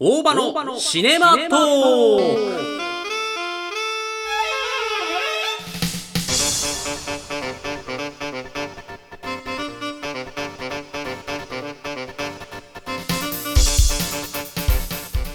大場のシネマトー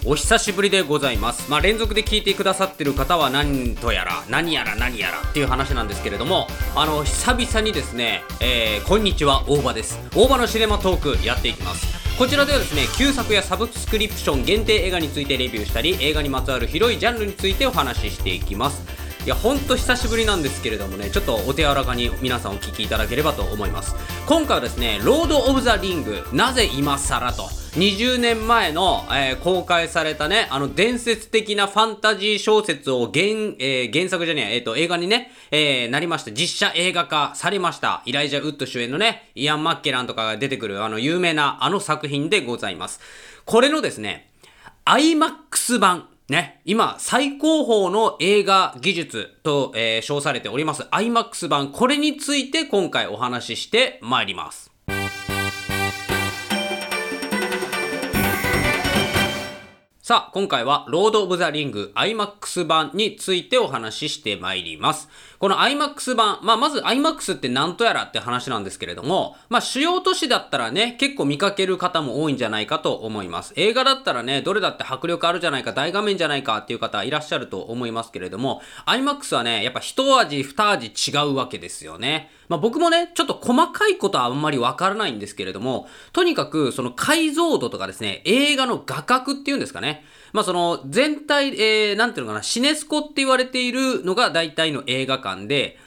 お久しぶりでございます。まあ、連続で聞いてくださってる方は何とやら、何やら何やらっていう話なんですけれども、あの、久々にですね、えー、こんにちは、大場です。大場のシネマトークやっていきます。こちらではですね、旧作やサブスクリプション限定映画についてレビューしたり、映画にまつわる広いジャンルについてお話ししていきます。いや、ほんと久しぶりなんですけれどもね、ちょっとお手柔らかに皆さんお聞きいただければと思います。今回はですね、ロード・オブ・ザ・リング、なぜ今更と。20年前の、えー公開されたね、あの伝説的なファンタジー小説を原,、えー原作じゃねえ、えっ、と、映画にね、えーなりました。実写映画化されました。イライジャ・ウッド主演のね、イアン・マッケランとかが出てくる、あの、有名なあの作品でございます。これのですね、IMAX 版。ね、今、最高峰の映画技術と、えー称されております IMAX 版。これについて今回お話ししてまいります。さあ、今回は、ロード・オブ・ザ・リング IMAX 版についてお話ししてまいります。この IMAX 版、まあ、まず IMAX って何とやらって話なんですけれども、まあ、主要都市だったらね、結構見かける方も多いんじゃないかと思います。映画だったらね、どれだって迫力あるじゃないか、大画面じゃないかっていう方いらっしゃると思いますけれども、IMAX はね、やっぱ一味二味違うわけですよね。まあ、僕もね、ちょっと細かいことはあんまりわからないんですけれども、とにかくその解像度とかですね、映画の画角っていうんですかね。まあ、その全体、えー、なんていうのかな、シネスコって言われているのが大体の映画館で、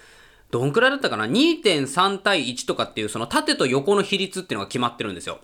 どんくらいだったかな ?2.3 対1とかっていうその縦と横の比率っていうのが決まってるんですよ。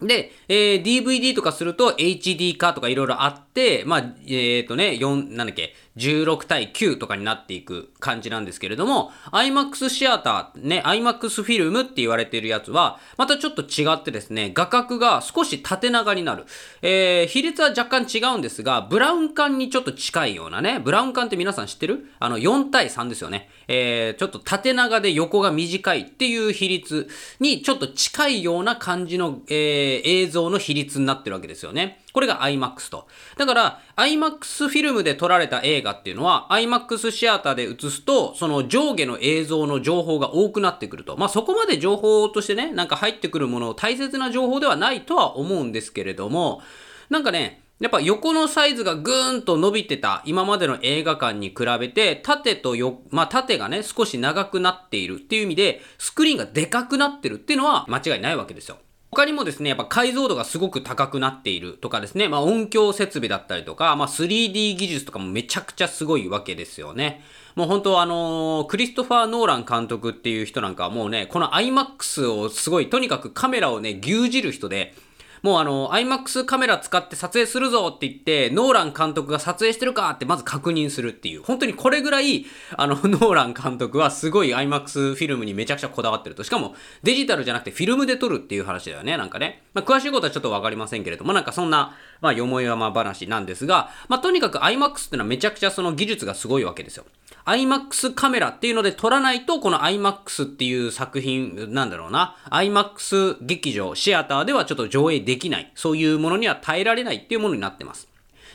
で、えー DVD とかすると HD 化とかいろいろあって、まあ、えっ、とね、4、なんだっけ、16対9とかになっていく感じなんですけれども、IMAX シアター、ね、IMAX フィルムって言われているやつは、またちょっと違ってですね、画角が少し縦長になる。えー比率は若干違うんですが、ブラウン管にちょっと近いようなね、ブラウン管って皆さん知ってる？あの、4対3ですよね。えーちょっと縦長で横が短いっていう比率にちょっと近いような感じの、えー映像の比率になってるわけですよね。これが IMAX と。だから、IMAX フィルムで撮られた映画っていうのは、IMAX シアターで映すと、その上下の映像の情報が多くなってくると。まあ、そこまで情報としてね、なんか入ってくるものを大切な情報ではないとは思うんですけれども、なんかね、やっぱ横のサイズがぐーんと伸びてた今までの映画館に比べて縦とよ、まあ縦がね少し長くなっているっていう意味でスクリーンがでかくなってるっていうのは間違いないわけですよ。他にもですね、やっぱ解像度がすごく高くなっているとかですね、まあ音響設備だったりとか、まあ 3D 技術とかもめちゃくちゃすごいわけですよね。もう本当あのークリストファー・ノーラン監督っていう人なんかはもうね、この IMAX をすごい、とにかくカメラをね、牛耳る人で、もうあの、IMAX カメラ使って撮影するぞって言って、ノーラン監督が撮影してるかってまず確認するっていう。本当にこれぐらい、あの、ノーラン監督はすごい IMAX フィルムにめちゃくちゃこだわってると。しかも、デジタルじゃなくてフィルムで撮るっていう話だよね、なんかね。まあ、詳しいことはちょっとわかりませんけれども、なんかそんな、まあ、よもやま話なんですが、まあ、とにかく IMAX っていうのはめちゃくちゃその技術がすごいわけですよ。IMAX カメラっていうので撮らないと、この IMAX っていう作品、なんだろうな、IMAX 劇場、シアターではちょっと上映できない、そういうものには耐えられないっていうものになってます。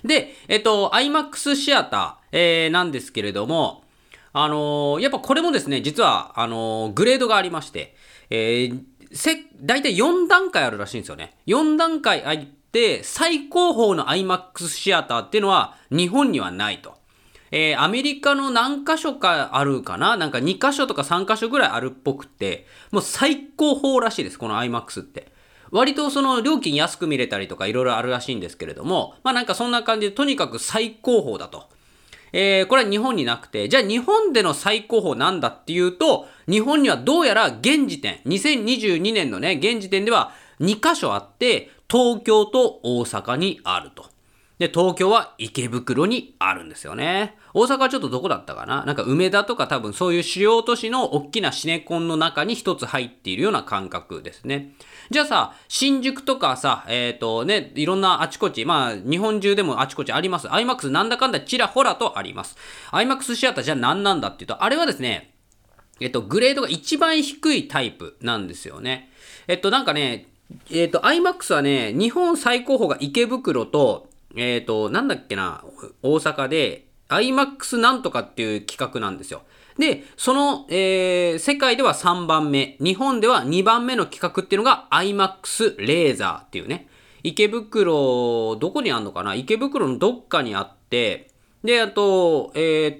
で、えっと、IMAX シアター、えーなんですけれども、あのーやっぱこれもですね、実は、あのーグレードがありまして、えー、せ、大体4段階あるらしいんですよね。4段階あって、最高峰の IMAX シアターっていうのは日本にはないと。えーアメリカの何箇所かあるかな？なんか2箇所とか3箇所ぐらいあるっぽくって、もう最高峰らしいです、この IMAX って。割とその料金安く見れたりとかいろいろあるらしいんですけれども、まあなんかそんな感じでとにかく最高峰だと。えーこれは日本になくて、じゃあ日本での最高峰なんだっていうと、日本にはどうやら現時点、2022年のね、現時点では2箇所あって、東京と大阪にあると。で、東京は池袋にあるんですよね。大阪はちょっとどこだったかな？なんか梅田とか多分そういう主要都市の大きなシネコンの中に一つ入っているような感覚ですね。じゃあさ、新宿とかさ、えっ、とね、いろんなあちこち、まあ日本中でもあちこちあります。IMAX なんだかんだちらほらとあります。IMAX シアターじゃあ何なんだっていうと、あれはですね、えっと、グレードが一番低いタイプなんですよね。えっと、なんかね、えっ、と、IMAX はね、日本最高峰が池袋と、えっ、と、なんだっけな、大阪で、IMAX なんとかっていう企画なんですよ。で、その、えー、世界では3番目、日本では2番目の企画っていうのが IMAX レーザーっていうね。池袋、どこにあんのかな？池袋のどっかにあって、で、あと、えー、っ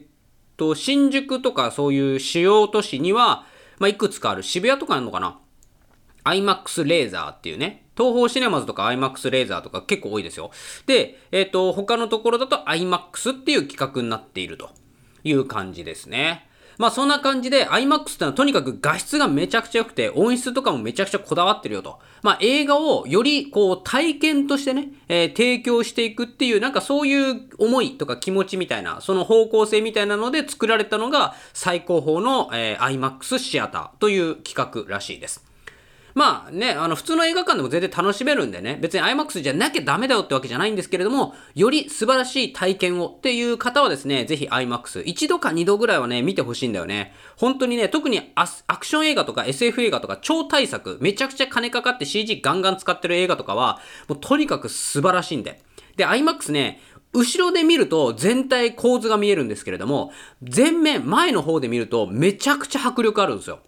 と、新宿とかそういう主要都市には、まあ、いくつかある。渋谷とかあるのかな ?IMAX レーザーっていうね。東方シネマズとか IMAX レーザーとか結構多いですよ。で、えっ、と、他のところだと IMAX っていう企画になっているという感じですね。まあそんな感じで IMAX ってのはとにかく画質がめちゃくちゃ良くて音質とかもめちゃくちゃこだわってるよと。まあ映画をよりこう体験としてね、えー、提供していくっていうなんかそういう思いとか気持ちみたいな、その方向性みたいなので作られたのが最高峰の、えー、IMAX シアターという企画らしいです。まあね、あの普通の映画館でも全然楽しめるんでね、別に IMAX じゃなきゃダメだよってわけじゃないんですけれども、より素晴らしい体験をっていう方はですね、ぜひ IMAX、一度か二度ぐらいはね、見てほしいんだよね。本当にね、特にアクション映画とか SF 映画とか超大作、めちゃくちゃ金かかって CG ガンガン使ってる映画とかは、もうとにかく素晴らしいんで。で、IMAX ね、後ろで見ると全体構図が見えるんですけれども、前面、前の方で見るとめちゃくちゃ迫力あるんですよ。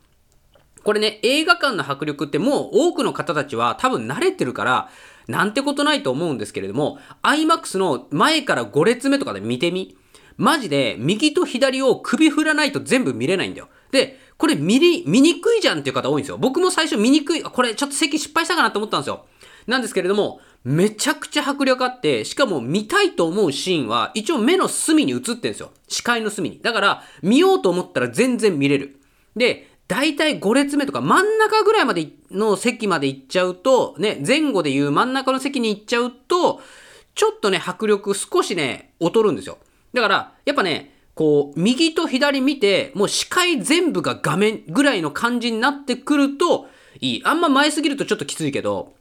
これね、映画館の迫力ってもう多くの方たちは多分慣れてるから、なんてことないと思うんですけれども、IMAX の前から5列目とかで見てみ。マジで右と左を首振らないと全部見れないんだよ。で、これ見り、見にくいじゃんっていう方多いんですよ。僕も最初見にくい、これちょっと席失敗したかなと思ったんですよ。なんですけれども、めちゃくちゃ迫力あって、しかも見たいと思うシーンは一応目の隅に映ってるんですよ。視界の隅に。だから見ようと思ったら全然見れる。で、大体5列目とか真ん中ぐらいまでの席まで行っちゃうと、ね、前後で言う真ん中の席に行っちゃうと、ちょっとね、迫力少しね、劣るんですよ。だから、やっぱね、こう、右と左見て、もう視界全部が画面ぐらいの感じになってくるといい。あんま前すぎるとちょっときついけど、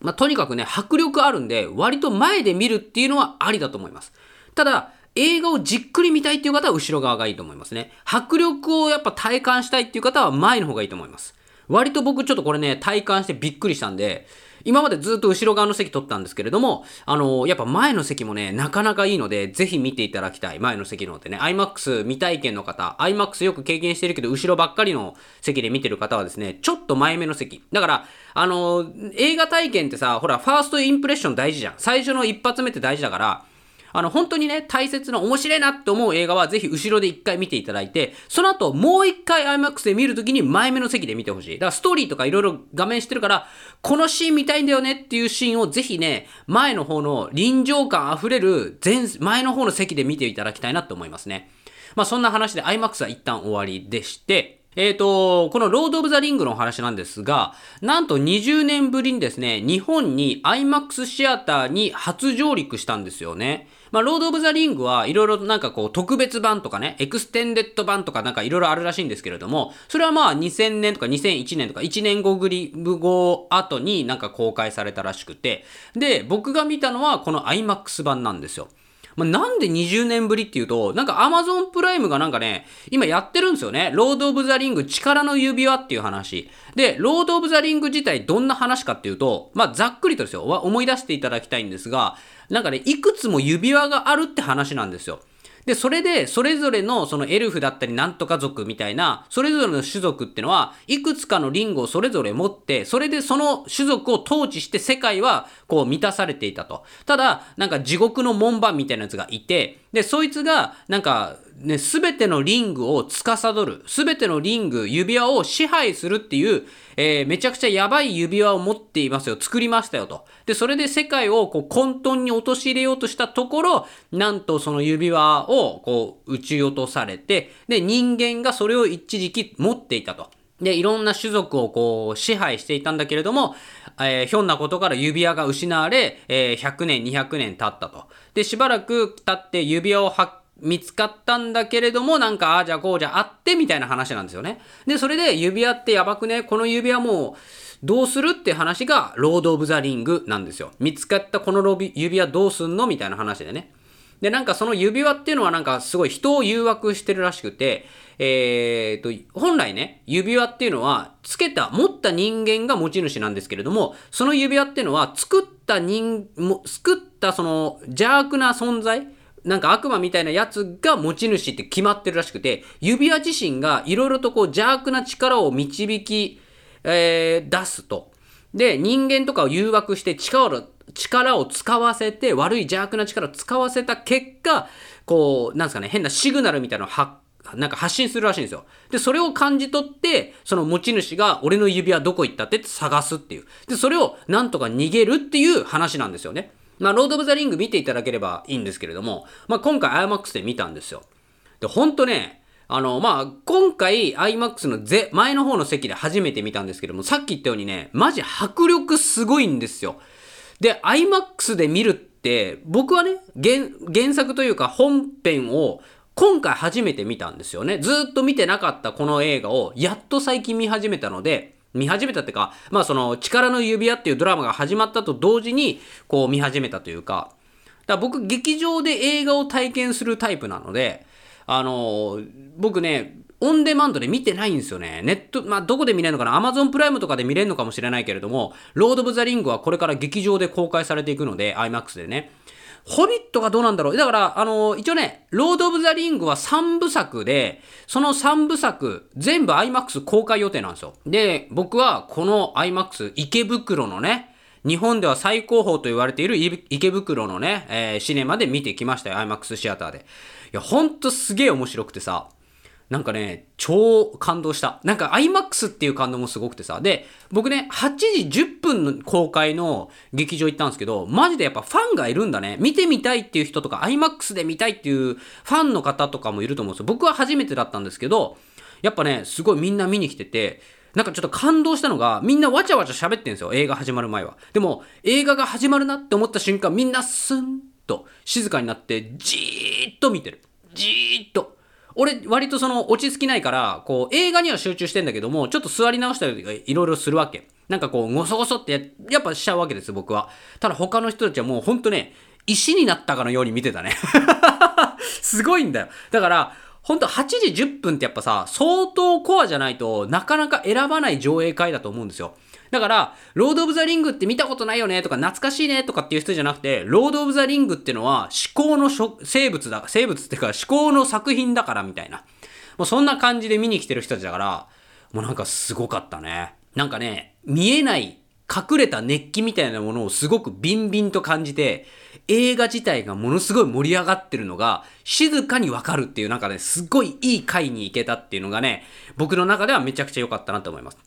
まあ、とにかくね、迫力あるんで、割と前で見るっていうのはありだと思います。ただ、映画をじっくり見たいっていう方は後ろ側がいいと思いますね。迫力をやっぱ体感したいっていう方は前の方がいいと思います。割と僕ちょっとこれね、体感してびっくりしたんで、今までずっと後ろ側の席取ったんですけれども、あのー、やっぱ前の席もね、なかなかいいので、ぜひ見ていただきたい。前の席のでね、IMAX 未体験の方、IMAX よく経験してるけど、後ろばっかりの席で見てる方はですね、ちょっと前目の席。だから、あのー、映画体験ってさ、ほら、ファーストインプレッション大事じゃん。最初の一発目って大事だから、あの、本当にね、大切な面白いなって思う映画はぜひ後ろで一回見ていただいて、その後もう一回 IMAX で見るときに前目の席で見てほしい。だからストーリーとかいろいろ画面してるから、このシーン見たいんだよねっていうシーンをぜひね、前の方の臨場感あふれる前、前の方の席で見ていただきたいなと思いますね。まあそんな話で IMAX は一旦終わりでして、えっ、ー、と、このロード・オブ・ザ・リングの話なんですが、なんと20年ぶりにですね、日本に IMAX シアターに初上陸したんですよね。まあ、ロード・オブ・ザ・リングはいろいろなんかこう特別版とかね、 extended 版とかなんかいろいろあるらしいんですけれども、それはまあ2000年とか2001年とか1年後ぐり、後後になんか公開されたらしくて、で、僕が見たのはこの IMAX 版なんですよ。まあ、なんで20年ぶりっていうと、なんか Amazon プライムがなんかね、今やってるんですよね。ロード・オブ・ザ・リング力の指輪っていう話。で、ロード・オブ・ザ・リング自体どんな話かっていうと、まあ、ざっくりとですよ。思い出していただきたいんですが、なんかね、いくつも指輪があるって話なんですよ。で、それで、それぞれの、そのエルフだったり、なんとか族みたいな、それぞれの種族ってのは、いくつかのリングをそれぞれ持って、それでその種族を統治して世界は、こう満たされていたと。ただ、なんか地獄の門番みたいなやつがいて、で、そいつが、なんか、ね、すべてのリングを司る、すべてのリング、指輪を支配するっていう、えー、めちゃくちゃやばい指輪を持っていますよ、作りましたよと。で、それで世界をこう混沌に陥れようとしたところ、なんとその指輪をこう撃ち落とされて、で、人間がそれを一時期持っていたと。で、いろんな種族をこう支配していたんだけれども、えー、ひょんなことから指輪が失われ、えー、100年、200年経ったと。で、しばらく経って指輪を発見つかったんだけれども、なんか、ああじゃこうじゃあってみたいな話なんですよね。で、それで指輪ってやばくね？この指輪もう、どうするって話が、ロード・オブ・ザ・リングなんですよ。見つかったこの指輪どうすんの？みたいな話でね。で、なんかその指輪っていうのはなんかすごい人を誘惑してるらしくて、えー、と、本来ね、指輪っていうのは、つけた、持った人間が持ち主なんですけれども、その指輪っていうのは、作った人、作ったその邪悪な存在、なんか悪魔みたいなやつが持ち主って決まってるらしくて、指輪自身がいろいろとこう邪悪な力を導き、えー、出すと。で、人間とかを誘惑して力を、力を使わせて、悪い邪悪な力を使わせた結果、こう、なんですかね、変なシグナルみたいなのを発なんか発信するらしいんですよ。で、それを感じ取って、その持ち主が俺の指輪どこ行ったって探すっていう。で、それをなんとか逃げるっていう話なんですよね。まあ、ロード・オブ・ザ・リング見ていただければいいんですけれども、まあ、今回 IMAX で見たんですよ。で、ほんとね、あの、まあ、今回 IMAX の前の方の席で初めて見たんですけども、さっき言ったようにね、マジ迫力すごいんですよ。で、IMAX で見るって、僕はね、原作というか本編を今回初めて見たんですよね。ずっと見てなかったこの映画を、やっと最近見始めたので、見始めたっていうか、まあその、力の指輪っていうドラマが始まったと同時に、こう見始めたというか、だから僕、劇場で映画を体験するタイプなので、あの僕ね、オンデマンドで見てないんですよね。ネット、まあ、どこで見れるのかな？アマゾンプライムとかで見れるのかもしれないけれども、ロード・オブ・ザ・リングはこれから劇場で公開されていくので、IMAX でね。ホビットがどうなんだろう？だから、あの、一応ね、ロード・オブ・ザ・リングは3部作で、その3部作、全部 IMAX 公開予定なんですよ。で、僕はこの IMAX 池袋のね、日本では最高峰と言われている池袋のね、えー、シネマで見てきましたよ、IMAX シアターで。いや、ほんとすげえ面白くてさ、なんかね、超感動した。なんか IMAX っていう感動もすごくてさ。で、僕ね、8時10分の公開の劇場行ったんですけど、マジでやっぱファンがいるんだね。見てみたいっていう人とか、IMAX で見たいっていうファンの方とかもいると思うんですよ。僕は初めてだったんですけど、やっぱね、すごいみんな見に来てて、なんかちょっと感動したのが、みんなわちゃわちゃ喋ってんですよ。映画始まる前は。でも、映画が始まるなって思った瞬間、みんなスンと静かになって、じーっと見てる。じーっと。俺、割とその、落ち着きないから、こう、映画には集中してんだけども、ちょっと座り直したりいろいろするわけ。なんかこう、ごそごそってやっぱしちゃうわけです、僕は。ただ他の人たちはもうほんとね、石になったかのように見てたね。すごいんだよ。だから、ほんと8時10分ってやっぱさ、相当コアじゃないとなかなか選ばない上映会だと思うんですよ。だから、ロード・オブ・ザ・リングって見たことないよねとか懐かしいねとかっていう人じゃなくて、ロード・オブ・ザ・リングっていうのは至高の生物だ、生物っていうか至高の作品だからみたいな。もうそんな感じで見に来てる人たちだから、もうなんかすごかったね。なんかね、見えない隠れた熱気みたいなものをすごくビンビンと感じて、映画自体がものすごい盛り上がってるのが静かにわかるっていうなんかね、すっごいいい回に行けたっていうのがね、僕の中ではめちゃくちゃ良かったなと思います。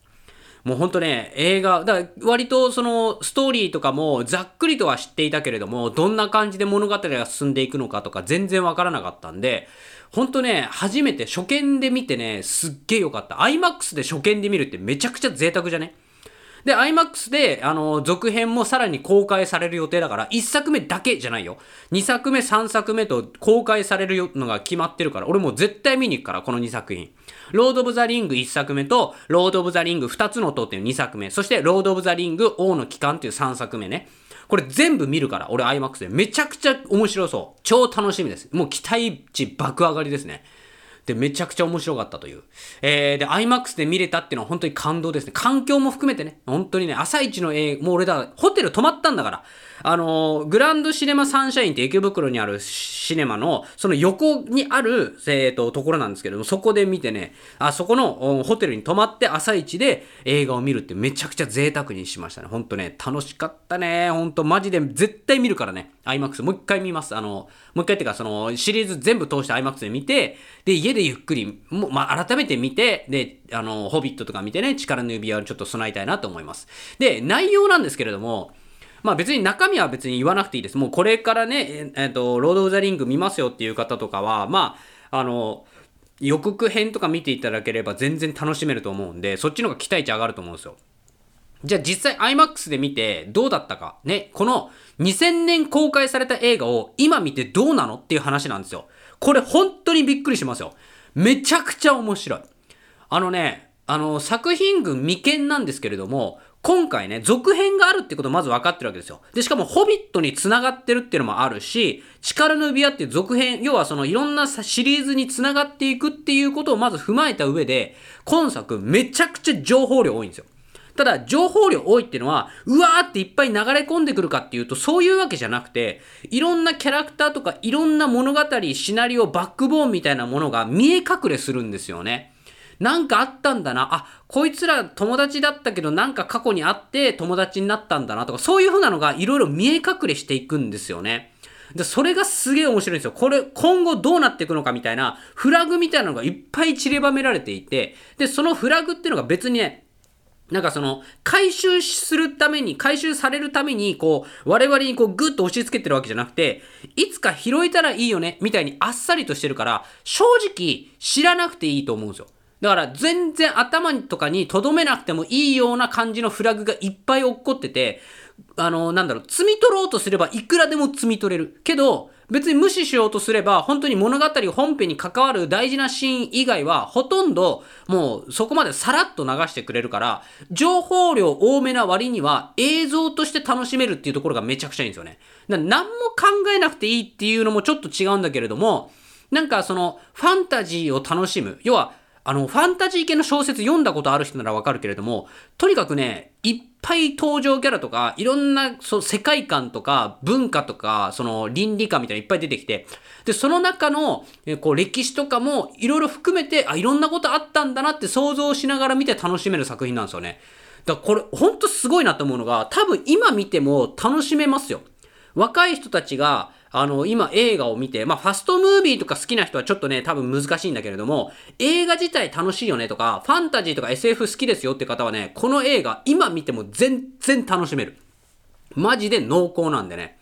もうほんとね、映画、だから割とそのストーリーとかもざっくりとは知っていたけれども、どんな感じで物語が進んでいくのかとか全然わからなかったんで、ほんとね、初めて初見で見てね、すっげえ良かった。IMAX で初見で見るってめちゃくちゃ贅沢じゃね？で、IMAX で、あの、続編もさらに公開される予定だから、1作目だけじゃないよ。2作目、3作目と公開されるのが決まってるから、俺もう絶対見に行くから、この2作品。ロード・オブ・ザ・リング1作目と、ロード・オブ・ザ・リング2つの塔っていう2作目。そして、ロード・オブ・ザ・リング王の帰還っていう3作目ね。これ全部見るから、俺 IMAX で。めちゃくちゃ面白そう。超楽しみです。もう期待値爆上がりですね。で、めちゃくちゃ面白かったという。えー、で、IMAX で見れたっていうのは本当に感動ですね。環境も含めてね、本当にね、朝一の映画、もう俺だ、ホテル泊まったんだから、あの、グランドシネマサンシャインって池袋にあるシネマの、その横にある、えー、と、ところなんですけども、そこで見てね、あそこのホテルに泊まって朝一で映画を見るってめちゃくちゃ贅沢にしましたね。ほんとね、楽しかったね。ほんと、マジで絶対見るからね。IMAX もう一回見ます。あの、もう一回っていうか、その、シリーズ全部通して IMAX で見て、で、家でゆっくり、もう、まあ、改めて見て、で、あの、ホビットとか見てね、力の指輪をちょっと備えたいなと思います。で、内容なんですけれども、まあ別に中身は別に言わなくていいです。もうこれからね、えっ、ー、と、ロード・オブ・ザ・リング見ますよっていう方とかは、まあ、あの、予告編とか見ていただければ全然楽しめると思うんで、そっちの方が期待値上がると思うんですよ。じゃあ実際 IMAX で見てどうだったか。ね、この2000年公開された映画を今見てどうなのっていう話なんですよ。これ本当にびっくりしますよ。めちゃくちゃ面白い。あのね、あの、作品群未見なんですけれども、今回ね、続編があるってことまず分かってるわけですよ。で、しかも、ホビットに繋がってるっていうのもあるし、力の指輪っていう続編、要はそのいろんなシリーズに繋がっていくっていうことをまず踏まえた上で、今作めちゃくちゃ情報量多いんですよ。ただ、情報量多いっていうのは、うわーっていっぱい流れ込んでくるかっていうと、そういうわけじゃなくて、いろんなキャラクターとか、いろんな物語、シナリオ、バックボーンみたいなものが見え隠れするんですよね。なんかあったんだな。あ、こいつら友達だったけどなんか過去にあって友達になったんだなとか、そういう風なのがいろいろ見え隠れしていくんですよね。で、それがすげえ面白いんですよ。これ、今後どうなっていくのかみたいな、フラグみたいなのがいっぱい散りばめられていて、で、そのフラグっていうのが別にね、なんかその、回収するために、回収されるために、こう、我々にこう、ぐっと押し付けてるわけじゃなくて、いつか拾えたらいいよね、みたいにあっさりとしてるから、正直、知らなくていいと思うんですよ。だから全然頭とかに留めなくてもいいような感じのフラグがいっぱい落っこってて、あの、なんだろう、摘み取ろうとすればいくらでも摘み取れる。けど、別に無視しようとすれば、本当に物語本編に関わる大事なシーン以外は、ほとんどもうそこまでさらっと流してくれるから、情報量多めな割には映像として楽しめるっていうところがめちゃくちゃいいんですよね。だ何も考えなくていいっていうのもちょっと違うんだけれども、なんかそのファンタジーを楽しむ。要は、あの、ファンタジー系の小説読んだことある人ならわかるけれども、とにかくね、いっぱい登場キャラとか、いろんなそう世界観とか文化とか、その倫理観みたいないっぱい出てきて、で、その中の、えこう歴史とかもいろいろ含めて、あ、いろんなことあったんだなって想像しながら見て楽しめる作品なんですよね。だからこれ、ほんとすごいなと思うのが、多分今見ても楽しめますよ。若い人たちが、あの、今映画を見て、まあ、ファストムービーとか好きな人はちょっとね、多分難しいんだけれども、映画自体楽しいよねとか、ファンタジーとか SF 好きですよって方はね、この映画、今見ても全然楽しめる。マジで濃厚なんでね。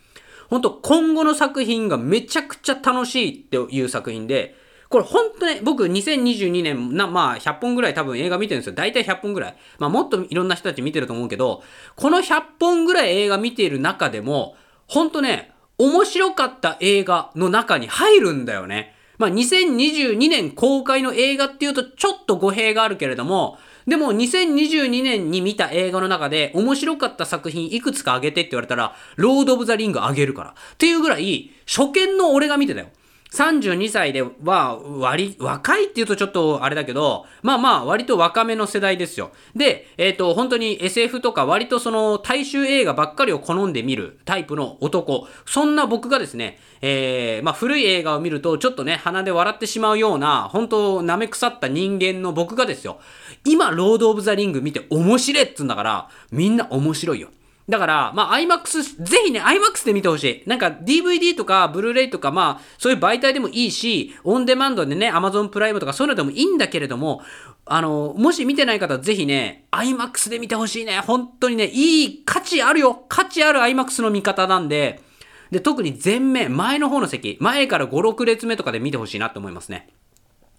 ほんと、今後の作品がめちゃくちゃ楽しいっていう作品で、これ本当ね、僕2022年な、まあ100本ぐらい多分映画見てるんですよ。大体100本ぐらい。まあもっといろんな人たち見てると思うけど、この100本ぐらい映画見ている中でも、ほんとね、面白かった映画の中に入るんだよね。まあ、2022年公開の映画っていうとちょっと語弊があるけれども、でも2022年に見た映画の中で面白かった作品いくつかあげてって言われたら、ロード・オブ・ザ・リングあげるから。っていうぐらい、初見の俺が見てたよ。32歳では割、若いって言うとちょっとあれだけど、まあまあ割と若めの世代ですよ。で、えっ、ー、と、本当に SF とか割とその大衆映画ばっかりを好んで見るタイプの男。そんな僕がですね、えー、まあ古い映画を見るとちょっとね、鼻で笑ってしまうような、本当舐め腐った人間の僕がですよ、今、ロード・オブ・ザ・リング見て面白いっつうんだから、みんな面白いよ。だから、まあ、IMAX、ぜひね、IMAX で見てほしい。なんか、DVD とか、ブルーレイとか、まあ、そういう媒体でもいいし、オンデマンドでね、Amazon プライムとかそういうのでもいいんだけれども、あの、もし見てない方、ぜひね、IMAX で見てほしいね。本当にね、いい価値あるよ。価値ある IMAX の見方なんで、で、特に前面、前の方の席、前から5、6列目とかで見てほしいなと思いますね。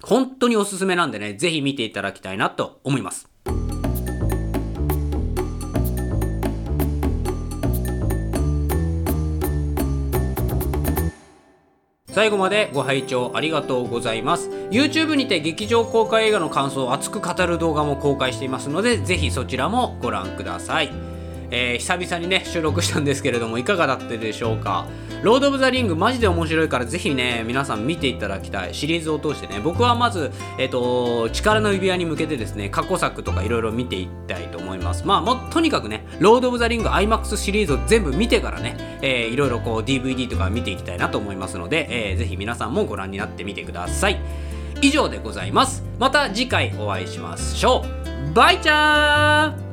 本当におすすめなんでね、ぜひ見ていただきたいなと思います。最後までご拝聴ありがとうございます。YouTube にて劇場公開映画の感想を熱く語る動画も公開していますのでぜひそちらもご覧ください。えー、久々にね収録したんですけれどもいかがだったでしょうか？ロード・オブ・ザ・リングマジで面白いからぜひね皆さん見ていただきたい。シリーズを通してね僕はまず、えっ、ー、と力の指輪に向けてですね過去作とかいろいろ見ていきたいと思います。まあもとにかくねロード・オブ・ザ・リング IMAX シリーズを全部見てからね、えー、いろいろこう DVD とか見ていきたいなと思いますので、えー、ぜひ皆さんもご覧になってみてください。以上でございます。また次回お会いしましょう。バイチャー